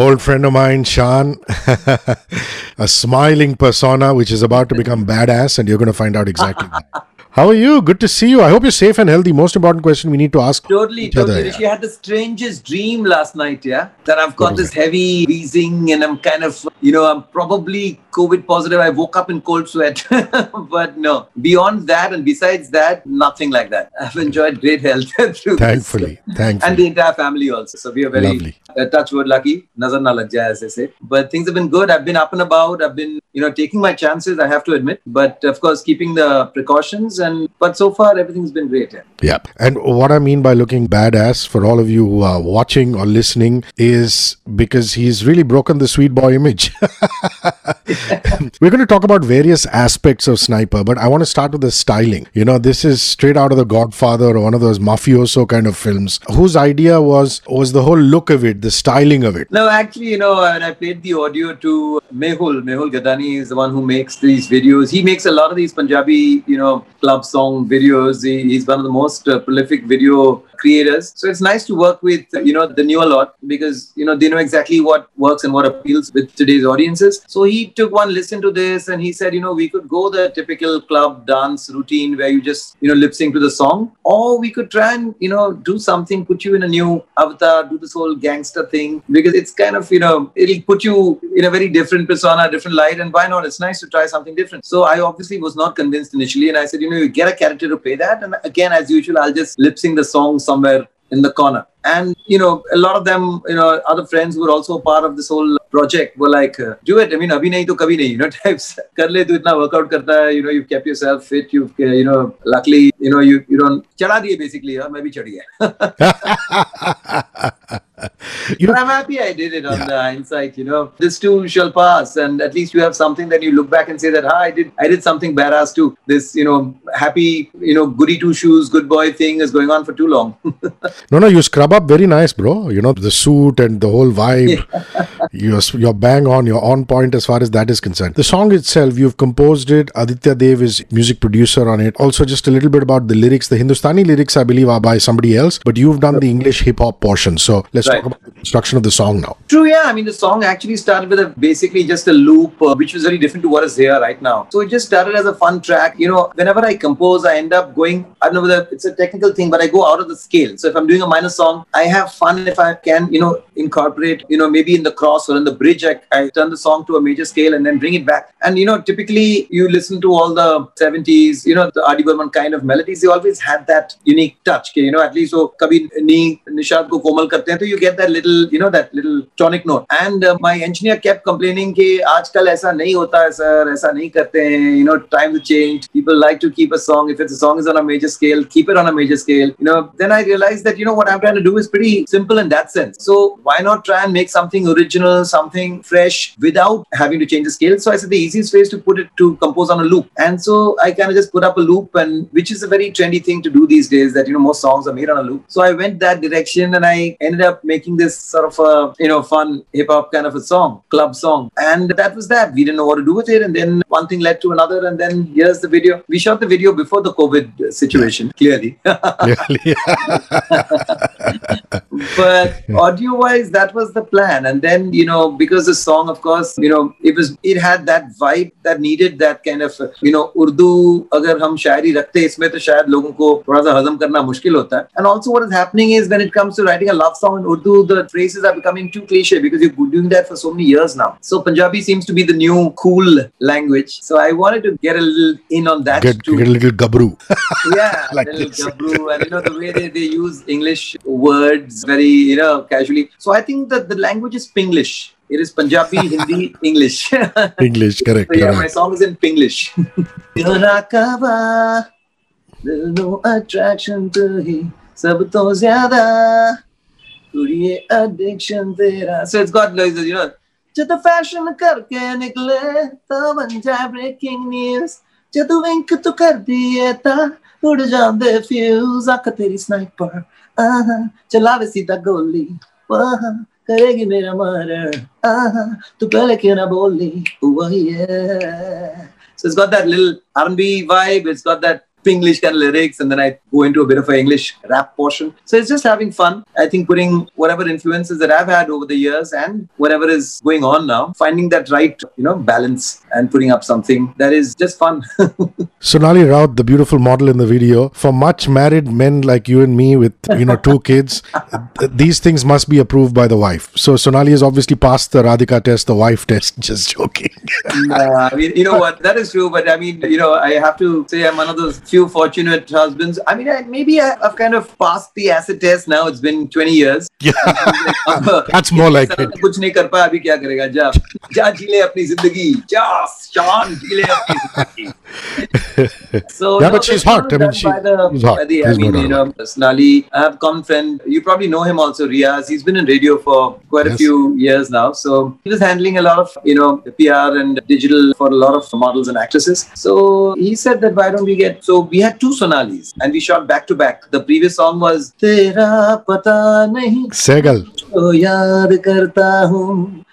old friend of mine, Shaan, a smiling persona which is about to become badass, and you're going to find out exactly. How are you? Good to see you. I hope you're safe and healthy. Most important question we need to ask. Totally, each totally. other, She had the strangest dream last night, yeah? That I've got this heavy wheezing and I'm kind of, you know, I'm probably COVID positive. I woke up in cold sweat. but no, beyond that and besides that, nothing like that. I've enjoyed great health through Thankfully, this. thankfully. And the entire family also. So we are very Lovely. uh, touch wood lucky. Nazar na lag as they say. But things have been good. I've been up and about. I've been, you know, taking my chances, I have to admit. But of course, keeping the precautions. And but so far, everything's been great. Yeah. And what I mean by looking badass for all of you who are watching or listening is because he's really broken the sweet boy image. We're going to talk about various aspects of Sniper, but I want to start with the styling. You know, this is straight out of The Godfather or one of those mafioso kind of films. Whose idea was was the whole look of it, the styling of it? No, actually, you know, when I played the audio to Mehul, Mehul Gadani is the one who makes these videos. He makes a lot of these Punjabi, you know, club song videos. He, he's one of the most uh, prolific video creators. So it's nice to work with, you know, the newer lot because, you know, they know exactly what works and what appeals with today's audiences. So he took one listen to this and he said, you know, we could go the typical club dance routine where you just, you know, lip sync to the song, or we could try and, you know, do something, put you in a new avatar, do this whole gangster thing because it's kind of, you know, it'll put you in a very different persona, different light. And why not? It's nice to try something different. So I obviously was not convinced initially. And I said, you know, you get a character to play that. And again, as usual, I'll just lip sync the song somewhere in the corner. And, you know, a lot of them, you know, other friends who were also part of this whole project were like, uh, do it. I mean, abhi nahi to kabhi nahi, you know, types. Kar le, tu itna workout karta hai, you know, you've kept yourself fit, you've, uh, you know, luckily, you know, you, you don't, chada diye basically, huh? main bhi chad gaya. You But know, I'm happy I did it on the hindsight, you know. This too shall pass, and at least you have something that you look back and say that, ah, I did, I did something badass too. This, you know, happy, you know, goody two shoes, good boy thing is going on for too long. no, no, you scrub up very nice, bro. You know, the suit and the whole vibe. You're, you're bang on, you're on point as far as that is concerned. The song itself, you've composed it. Aditya Dev is music producer on it. Also, just a little bit about the lyrics. The Hindustani lyrics, I believe, are by somebody else, but you've done the English hip hop portion. So let's Right. talk about the construction of the song now. True, yeah. I mean, the song actually started with a basically just a loop, uh, which was very different to what is here right now. So it just started as a fun track. You know, whenever I compose, I end up going. I don't know whether it's a technical thing, but I go out of the scale. So if I'm doing a minor song, I have fun if I can, you know, incorporate, you know, maybe in the cross or in the bridge, I, I turn the song to a major scale and then bring it back. And you know, typically you listen to all the 70s, you know, the RD Burman kind of melodies. They always had that unique touch. You know, at least so kabhi ni nishad ko komal karte hain, so you get that little, you know, that little tonic note. And uh, my engineer kept complaining कि आजकल ऐसा नहीं होता है sir ऐसा नहीं करते हैं you know times have changed people like to keep a song if it's a song is on a major scale keep it on a major scale you know then I realized that you know what I'm trying to do is pretty simple in that sense so why not try and make something original something fresh without having to change the scale so I said the easiest way is to put it to compose on a loop and so I kind of just put up a loop and which is a very trendy thing to do these days that you know most songs are made on a loop so I went that direction and I ended up making this sort of a you know fun hip hop kind of a song club song and that was that we didn't know what to do with it and then one thing led to another and then here's the video we shot the video before the covid situation clearly Really? but audio wise that was the plan and then you know because the song of course you know it was it had that vibe that needed that kind of you know urdu अगर हम शायरी रखते इसमें तो शायद लोगों को थोड़ा सा हजम करना मुश्किल होता है and also what is happening is when it comes to writing a love song in urdu the phrases are becoming too cliche because you've been doing that for so many years now so punjabi seems to be the new cool language so i wanted to get a little in on that get, too get a little gabru. yeah, Like little this. gabru, and you know the way they, they use English words very you know casually. So I think that the language is Pinglish. It is Punjabi, Hindi, English. English, correct. yeah, my song is in Pinglish. There's no attraction to sab to zyada addiction तेरा so it's got like you know. जब fashion करके निकले तो बन जाए breaking news जब विंक तो कर दिए ता उड़ जाते फ्यूज आँख तेरी स्नाइपर चलावे सीधा गोली वाह करेगी मेरा मर्डर तू पहले क्यों ना बोली वही है so it's got that little R&B vibe, it's got that English kind of lyrics, and then I go into a bit of an English rap portion. So it's just having fun. I think putting whatever influences that I've had over the years and whatever is going on now, finding that right, you know, balance and putting up something that is just fun. Sonali Raut, the beautiful model in the video, for much married men like you and me with you know two kids, these things must be approved by the wife. So Sonali has obviously passed the Radhika test, the wife test. Just joking. Nah, I mean, you know what? That is true. But I mean, you know, I have to say I'm one of those few fortunate husbands. I mean, I, maybe I, I've kind of passed the acid test now. It's been 20 years. yeah, that's more like it. कुछ नहीं कर पाया अभी क्या करेगा जा जा जी ले अपनी जिंदगी जा शान जी ले अपनी जिंदगी so Yeah, no, but she's that's hot. I mean, done she- by the, she's hot. by the- I There's no mean, doubt you know, personally, I have a common friend. You probably know him also, Riaz. He's been in radio for quite a Yes. few years now. So he was handling a lot of, you know, PR and digital for a lot of models and actresses. So he said that why don't we get? So we had two sonalis and we shot back to back. The previous song was Tera Pata Nahi Sehgal.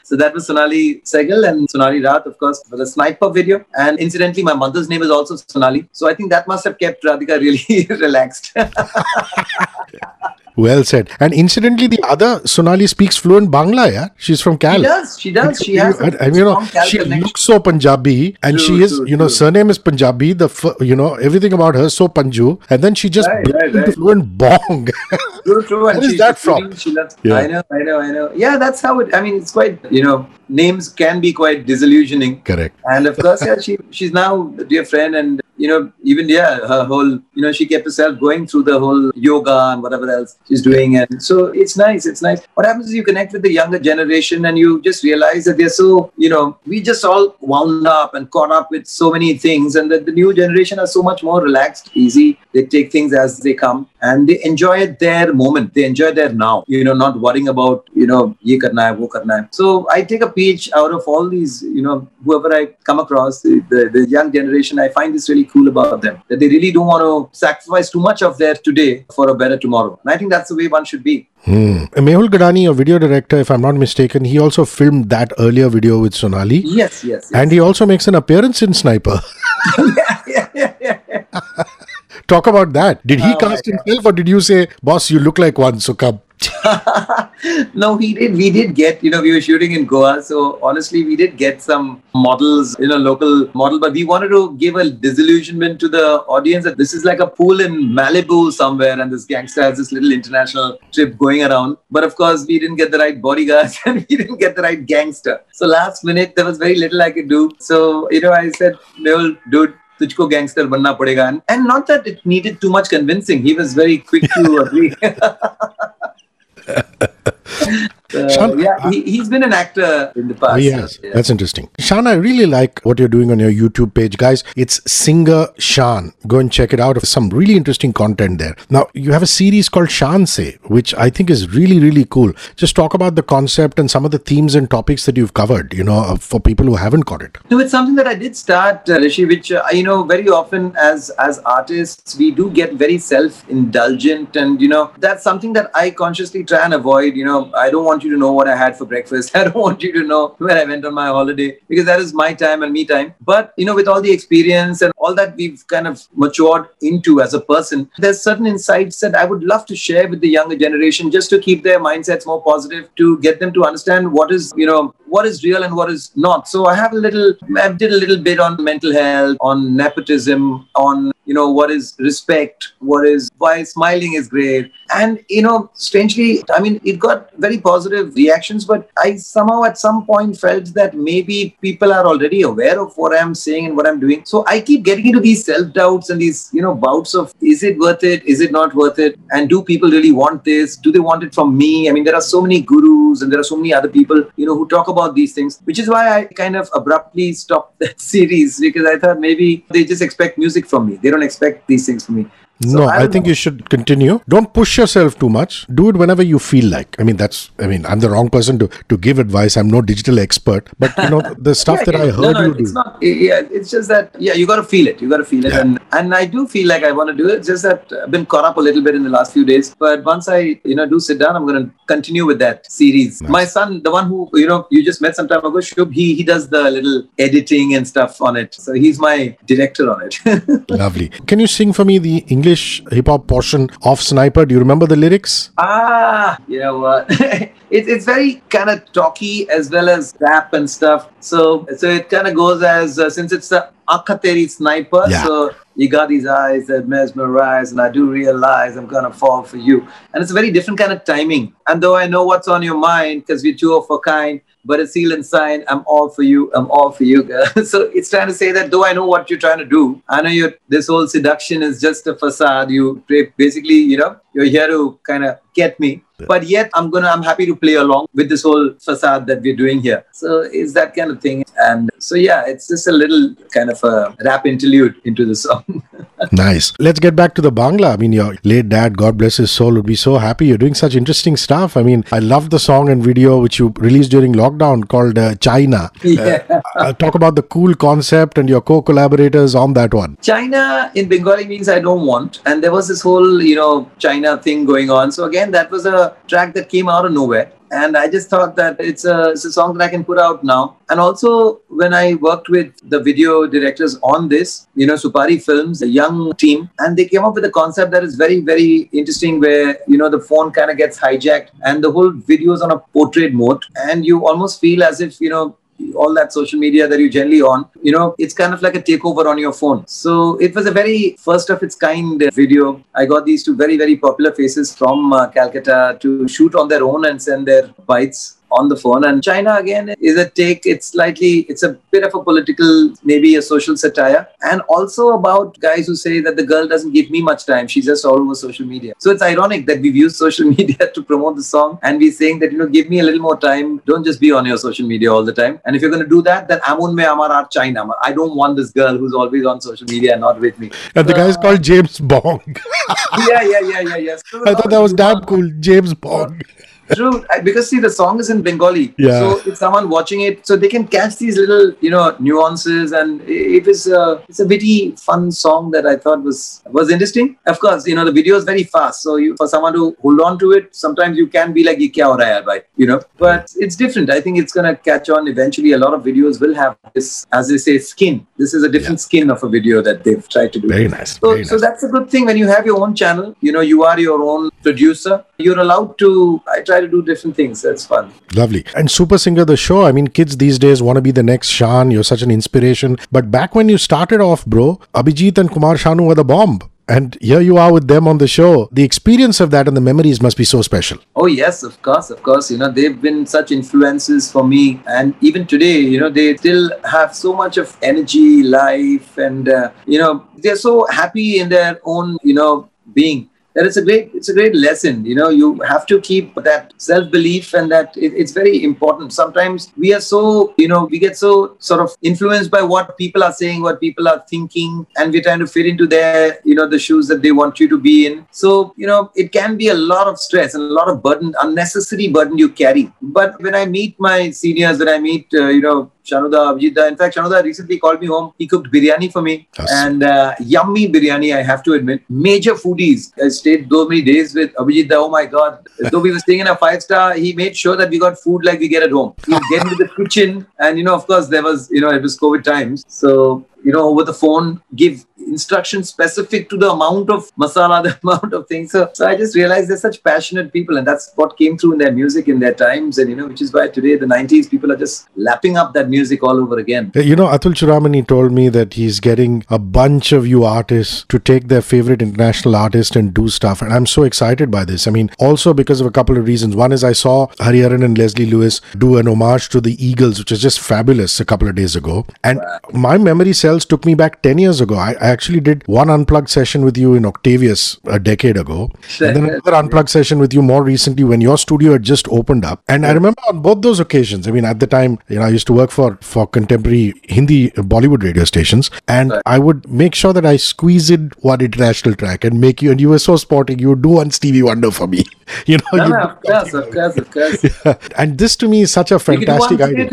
So that was Sonali Sehgal and Sonali Raut, of course, for the Sniper video. And incidentally, my mother's name is also Sonali. So I think that must have kept Radhika really relaxed. Well said. And incidentally, the other Sonali speaks fluent Bangla. Yeah, she's from Cal. she does. She does. She has. You- a and, you know, she connection. looks so Punjabi, and True, she is, true, you know, true. surname is Punjabi. The f- you know everything about her so Panju, and then she just Right, right, into right. fluent Bong. True, true. And Where is she- that from? She loves, Yeah. I know, I know, I know. Yeah, that's how it. I mean, it's quite. You know, names can be quite disillusioning. Correct. And of course, yeah, she she's now a dear friend, and you know, even yeah, her whole you know, she kept herself going through the whole yoga and whatever else she's doing, and so it's nice. It's nice. What happens is you connect with the younger generation, and you just realize that they're so you know, we just all wound up and caught up with so many things, and that the new generation are so much more relaxed, easy. They take things as they come, and they enjoy their moment. They enjoy their now. You know, not worrying about you know, ye karna hai, wo karna hai. So I take a page out of all these, you know, whoever I come across, the, the, the young generation, I find this really cool about them. That they really don't want to sacrifice too much of their today for a better tomorrow. And I think that's the way one should be. Hmm. Mehul Gadani, a video director, if I'm not mistaken, he also filmed that earlier video with Sonali, Yes, yes. yes. and he also makes an appearance in Sniper. yeah, yeah, yeah, yeah. Talk about that. Did he Oh cast himself, or did you say, "Boss, you look like one, so come"? no, he did. We did get. You know, we were shooting in Goa, so honestly, we did get some models, you know, local model. But we wanted to give a disillusionment to the audience that this is like a pool in Malibu somewhere, and this gangster has this little international trip going around. But of course, we didn't get the right bodyguards and we didn't get the right gangster. So last minute, there was very little I could do. So you know, I said, Mehul, dude. तुझको gangster बनना पड़ेगा। And not that it needed too much convincing he was very quick to agree Yeah, he, he's been an actor in the past. Oh, yes, Yeah. that's interesting. Shaan, I really like what you're doing on your YouTube page, guys. It's Singer Shaan. Go and check it out. Some really interesting content there. Now, you have a series called Shaan Say, which I think is really, really cool. Just talk about the concept and some of the themes and topics that you've covered, you know, uh, for people who haven't got it. No, it's something that I did start, uh, Hrishi, which uh, you know, very often as as artists, we do get very self-indulgent, and you know, that's something that I consciously try and avoid. You know, I don't want you to know what I had for breakfast. I don't want you to know where I went on my holiday because that is my time and me time. But you know, with all the experience and all that we've kind of matured into as a person, there's certain insights that I would love to share with the younger generation just to keep their mindsets more positive, to get them to understand what is, you know, what is real and what is not. So I have a little, I did a little bit on mental health, on nepotism, on you know what is respect, what is why smiling is great, and you know, strangely, I mean, it got very positive reactions, but I somehow at some point felt that maybe people are already aware of what I'm saying and what I'm doing. So I keep getting into these self doubts and these you know bouts of is it worth it, is it not worth it, and do people really want this? Do they want it from me? I mean, there are so many gurus and there are so many other people you know who talk about these things, which is why I kind of abruptly stopped that series because I thought maybe they just expect music from me. They don't expect these things from me. So no, I, don't think know. you should continue. Don't push yourself too much. Do it whenever you feel like. I mean, that's. I mean, I'm the wrong person to to give advice. I'm no digital expert, but you know the stuff Yeah, that I heard no, no, you it's do. not. Yeah, it's just that. Yeah, you got to feel it. You got to feel it, Yeah. and and I do feel like I want to do it. It's just that I've been caught up a little bit in the last few days. But once I, you know, do sit down, I'm going to continue with that series. Nice. My son, the one who you know you just met some time ago, Shubh, he he does the little editing and stuff on it. So he's my director on it. Lovely. Can you sing for me the English hip hop portion of Sniper? Do you remember the lyrics? Ah, you know what? it, it's very kind of talky as well as rap and stuff. So so it kind of goes as uh, since it's the Akateri sniper. Yeah. So you got these eyes that mesmerize, and I do realize I'm gonna fall for you. And it's a very different kind of timing. And though I know what's on your mind, because we're two of a kind. But a seal and sign, I'm all for you, I'm all for you, girl. so it's trying to say that though I know what you're trying to do, I know you this whole seduction is just a facade. You basically, you know, you're here to kind of get me. But yet I'm gonna I'm happy to play along with this whole facade that we're doing here. So it's that kind of thing. And so yeah, it's just a little kind of a rap interlude into the song. Nice. Let's get back to the Bangla. I mean, your late dad, God bless his soul, would be so happy. You're doing such interesting stuff. I mean, I love the song and video which you released during lockdown called uh, China. yeah. Uh, talk about the cool concept and your co-collaborators on that one. China in Bengali means I don't want. And there was this whole, you know, China thing going on. So again, that was a track that came out of nowhere. And I just thought that it's a, it's a song that I can put out now. And also, when I worked with the video directors on this, you know, Supari Films, a young team, and they came up with a concept that is very, very interesting where, you know, the phone kind of gets hijacked and the whole video is on a portrait mode. And you almost feel as if, you know, all that social media that you generally on, you know, it's kind of like a takeover on your phone. So it was a very first of its kind video. I got these two very, very popular faces from uh, Calcutta to shoot on their own and send their bites on the phone. And China again is a take. It's slightly, it's a bit of a political, maybe a social satire, and also about guys who say that the girl doesn't give me much time. She's just all over social media. So it's ironic that we've used social media to promote the song, and we're saying that you know, give me a little more time. Don't just be on your social media all the time. And if you're going to do that, then amun me amar ar China. I don't want this girl who's always on social media and not with me. And the guy's uh, called James Bong. yeah, yeah, yeah, yeah, yeah. So I thought that was damn cool. James Bong. True, because see, the song is in Bengali. Yeah. So if someone watching it, so they can catch these little, you know, nuances, and it is a, it's a witty, fun song that I thought was was interesting. Of course, you know, the video is very fast, so you, for someone to hold on to it, sometimes you can be like, "Ye kya ho raha hai, bhai?" You know, but it's different. I think it's gonna catch on eventually. A lot of videos will have this, as they say, skin. This is a different skin of a video that they've tried to do. Very nice. So, Very so nice. that's a good thing when you have your own channel. You know, you are your own producer. You're allowed to. I try to do different things. That's fun. Lovely. And Super Singer, the show, I mean, kids these days want to be the next Shaan. You're such an inspiration. But back when you started off, bro, Abhijit and Kumar Shanu were the bomb. And here you are with them on the show. The experience of that and the memories must be so special. Oh yes, of course, of course. You know, they've been such influences for me, and even today, you know, they still have so much of energy, life, and uh, you know, they're so happy in their own, you know, being. That it's a great, it's a great lesson. You know, you have to keep that self belief, and that it, it's very important. Sometimes we are so, you know, we get so sort of influenced by what people are saying, what people are thinking, and we're trying to fit into their, you know, the shoes that they want you to be in. So, you know, it can be a lot of stress and a lot of burden, unnecessary burden you carry. But when I meet my seniors, when I meet, uh, you know, Shanuda, Abhijita. In fact, Shanuda recently called me home. He cooked biryani for me Yes. and uh, yummy biryani, I have to admit. Major foodies. I stayed so many days with Abhijita. Oh my God. Though we were staying in a five star, he made sure that we got food like we get at home. He get into the kitchen and, you know, of course, there was, you know, it was COVID times. So, you know, over the phone, give instructions specific to the amount of masala, the amount of things. So, so I just realized they're such passionate people, and that's what came through in their music in their times. And you know, which is why today the '90s people are just lapping up that music all over again. Uh, You know, Atul Churamani told me that he's getting a bunch of you artists to take their favorite international artist and do stuff. And I'm so excited by this. I mean, also because of a couple of reasons. One is I saw Hariharan and Leslie Lewis do an homage to the Eagles, which is just fabulous a couple of days ago. And my memory cells took me back 10 years ago. I, I actually did one unplugged session with you in Octavius a decade ago, and then another unplugged session with you more recently when your studio had just opened up. And I remember on both those occasions, I mean, at the time, you know, I used to work for for contemporary Hindi Bollywood radio stations, and I would make sure that I squeeze in one international track and make you. And you were so sporting, you would do one Stevie Wonder for me. You know, No, you no, of course, of course, of course. and this to me is such a You could do fantastic one idea.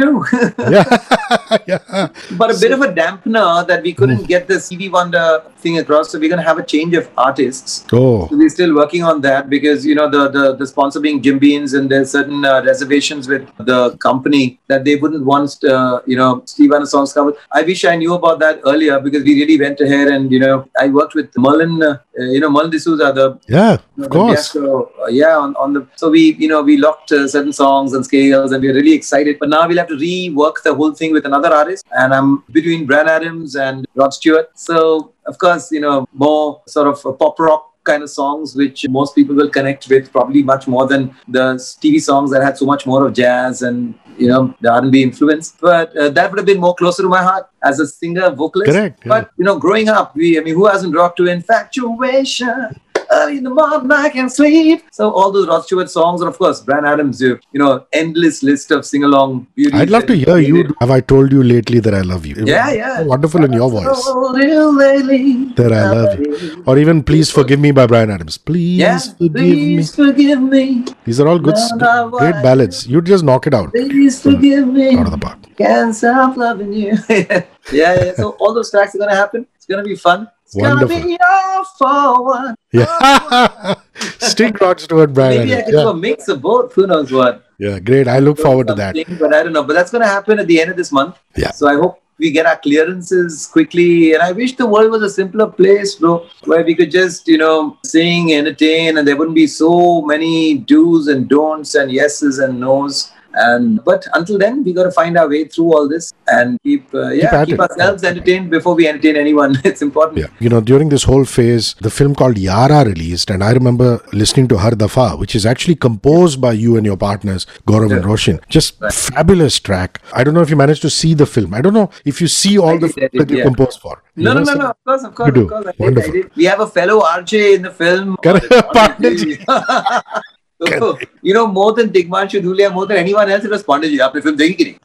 yeah, yeah. but a bit of a dampener that we couldn't hmm. get the Stevie Wonder thing across. So we're going to have a change of artists. Oh, So we're still working on that because you know the the, the sponsor being Jim Beam's and there's certain uh, reservations with the company that they wouldn't want uh, you know Steve Wonder songs covered. I wish I knew about that earlier because we really went ahead and you know I worked with Merlin, uh, you know Merlin D'Souza, the yeah, of course. Uh, yeah, on, on the so we you know we locked uh, certain songs and scales and we're really excited. But now we'll have to rework the whole thing with another artist, and I'm between Bryan Adams and Rod Stewart. So of course you know more sort of pop rock kind of songs which most people will connect with probably much more than the Stevie songs that had so much more of jazz and you know the R&B influence. But uh, that would have been more closer to my heart as a singer vocalist. Correct, yeah. but you know growing up we I mean who hasn't rocked to infatuation early in the morning I can't sleep. So all those Rod Stewart songs, and of course Bryan Adams, you, you know, endless list of sing along beauties. I'd love to hear you. did. Have I told you lately that I love you? Yeah, yeah. so wonderful in your voice. Lately That I love you. Or even Please Forgive Me by Bryan Adams. Please Yeah, forgive please forgive me. me. These are all good, No, great ballads. You just knock it out. Please forgive me. Out of the park. Can't stop loving you. yeah, yeah. So all those tracks are gonna happen. It's gonna be fun. It's Wonderful. gonna be your for one. Yeah. Sting Rod Stewart, Bryan Maybe I can do Yeah. a mix of both. Who knows what? yeah, great. I look forward to that. But I don't know. But that's going to happen at the end of this month. Yeah. So I hope we get our clearances quickly. And I wish the world was a simpler place, bro, where we could just, you know, sing, entertain, and there wouldn't be so many do's and don'ts and yeses and nos. And but until then, we got to find our way through all this and keep, uh, yeah, at keep, ourselves entertained before we entertain anyone. it's important. Yeah. You know, during this whole phase, the film called Yara released, and I remember listening to Har Dafa, which is actually composed by you and your partners, Gaurav and Roshan. Just fabulous track. I don't know if you managed to see the film. I don't know if you see all I the did, I did, that you yeah. composed for. You No, no, know, no, no. Of course, of course, of course. I did, Wonderful. I did. We have a fellow RJ in the film. Correct. You know, more than Tigmanshu Dhulia, more than anyone else, it was Pandit ji. आपने film देखी कि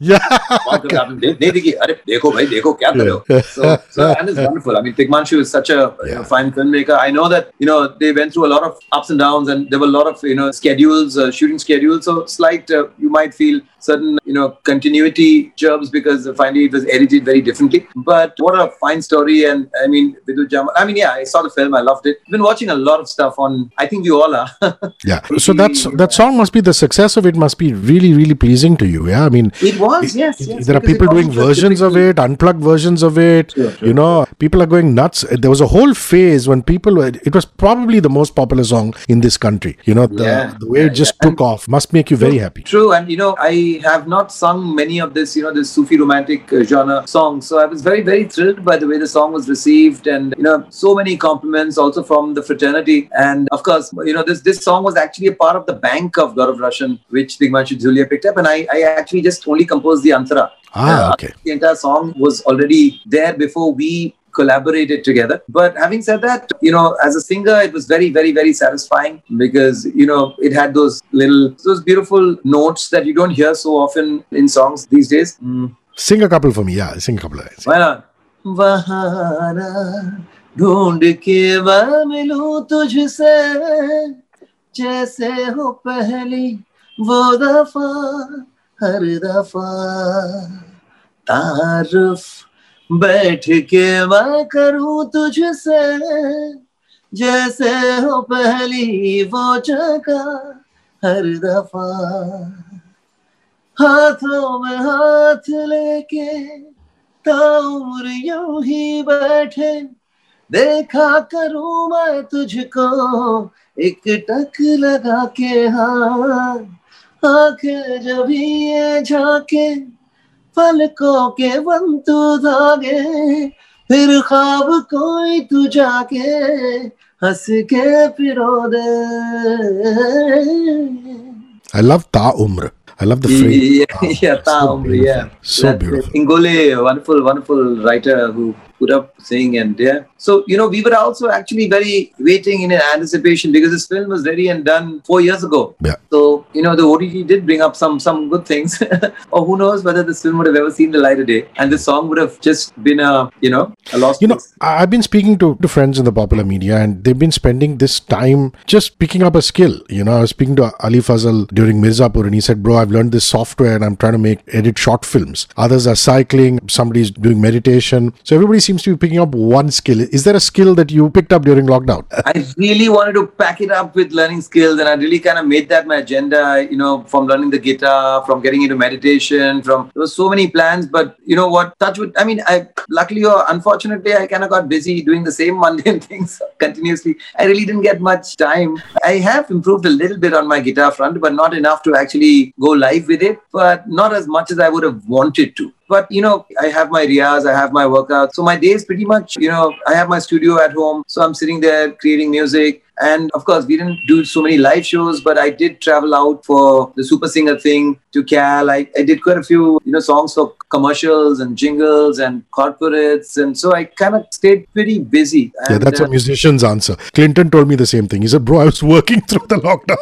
Yeah. So, so and it's wonderful. I mean, Tigmanshu is such a yeah. you know, fine filmmaker. I know that you know they went through a lot of ups and downs, and there were a lot of you know schedules, uh, shooting schedules. So slight uh, you might feel certain you know continuity germs because finally it was edited very differently. But what a fine story! And I mean, Vidyut Jammwal. I mean, yeah, I saw the film. I loved it. I've been watching a lot of stuff on. I think we all are. yeah. So that that's that song must be the success of it must be really really pleasing to you. Yeah. I mean, it was yes. it- yes there are people doing versions of it, unplugged versions of it. Sure, sure. You know, people are going nuts. There was a whole phase when people were. It was probably the most popular song in this country. You know, the, Yeah, the way yeah, it just yeah. took off must make you very happy. True, and you know, I have not sung many of this, you know, this Sufi romantic uh, genre songs. So I was very, very thrilled by the way the song was received, and you know, so many compliments also from the fraternity. And of course, you know, this this song was actually a part part of the bank of Gaurav Roshan, which Tigmanshu Dhulia picked up. And I, I actually just only composed the Antara. Ah, uh, okay. The entire song was already there before we collaborated together. But having said that, you know, as a singer, it was very, very, very satisfying because, you know, it had those little, those beautiful notes that you don't hear so often in songs these days. Mm. Sing a couple for me. Yeah, sing a couple. Of Why not? ढूंढ के मैं मिलूं तुझसे जैसे हो पहली वो दफ़ा, हर दफ़ा। तारुफ बैठ के मैं करूँ तुझसे, जैसे हो पहली वो जगह हर दफ़ा। हाथों में हाथ लेके, ताउम्र यूँ ही बैठे देखा करूँ मैं तुझको एक टक लगा के हाँ आँखें जब ये झाके पलकों के बन तू धागे फिर ख्वाब कोई तू जाके हंस के पिरो दे I love Ta Umr. I love the phrase. Yeah, yeah, so Ta Umr, yeah. So That's beautiful. Ingole, wonderful, wonderful writer who put up sing and yeah. So you know we were also actually very waiting in anticipation because this film was ready and done four years ago. Yeah. So you know the OTT did bring up some some good things, or who knows whether this film would have ever seen the light of day, and the song would have just been a you know a lost. You know, I've been speaking to, to friends in the popular media, and they've been spending this time just picking up a skill. You know, I was speaking to Ali Fazal during Mirzapur, and he said, "Bro, I've learned this software, and I'm trying to make edit short films. Others are cycling. Somebody's doing meditation. So everybody seems to be picking up one skill. Is there a skill that you picked up during lockdown? I really wanted to pack it up with learning skills, and I really kind of made that my agenda. You know, from learning the guitar, from getting into meditation, from there were so many plans. But you know what? Touch with. I mean, I luckily or unfortunately, I kind of got busy doing the same mundane things continuously. I really didn't get much time. I have improved a little bit on my guitar front, but not enough to actually go live with it. But not as much as I would have wanted to. But you know, I have my riyas, I have my workouts. So my day is pretty much, you know, I have my studio at home. So I'm sitting there creating music. And of course, we didn't do so many live shows, but I did travel out for the Super Singer thing to Cal. I, I did quite a few, you know, songs for commercials and jingles and corporates. And so I kind of stayed pretty busy. yeah, that's uh, a musician's answer. Clinton told me the same thing. He said, "Bro, I was working through the lockdown.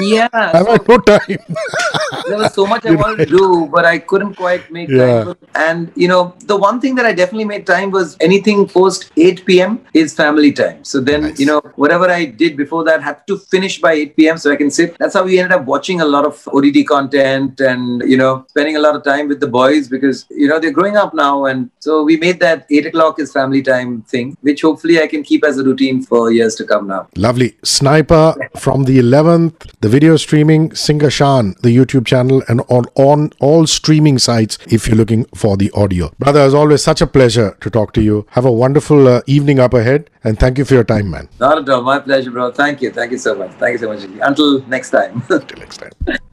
yeah. I've so- had no time." there was so much I wanted to do, but I couldn't quite make Yeah. time. And you know, the one thing that I definitely made time was anything post 8 p.m. is family time. So then, Nice. you know, whatever I did before that had to finish by 8 p.m. so I can sit. That's how we ended up watching a lot of OTT content and you know, spending a lot of time with the boys because you know they're growing up now, and so we made that 8 o'clock is family time thing, which hopefully I can keep as a routine for years to come now. Lovely. Sniper from the 11th, the video streaming, Singer Shaan, the YouTube channel, and on, on all streaming sites if you're looking for the audio. Brother, as always, such a pleasure to talk to you. Have a wonderful uh, evening up ahead, and thank you for your time, man. Not at all. My pleasure, bro. Thank you. Thank you so much. Thank you so much. Until next time. Until next time.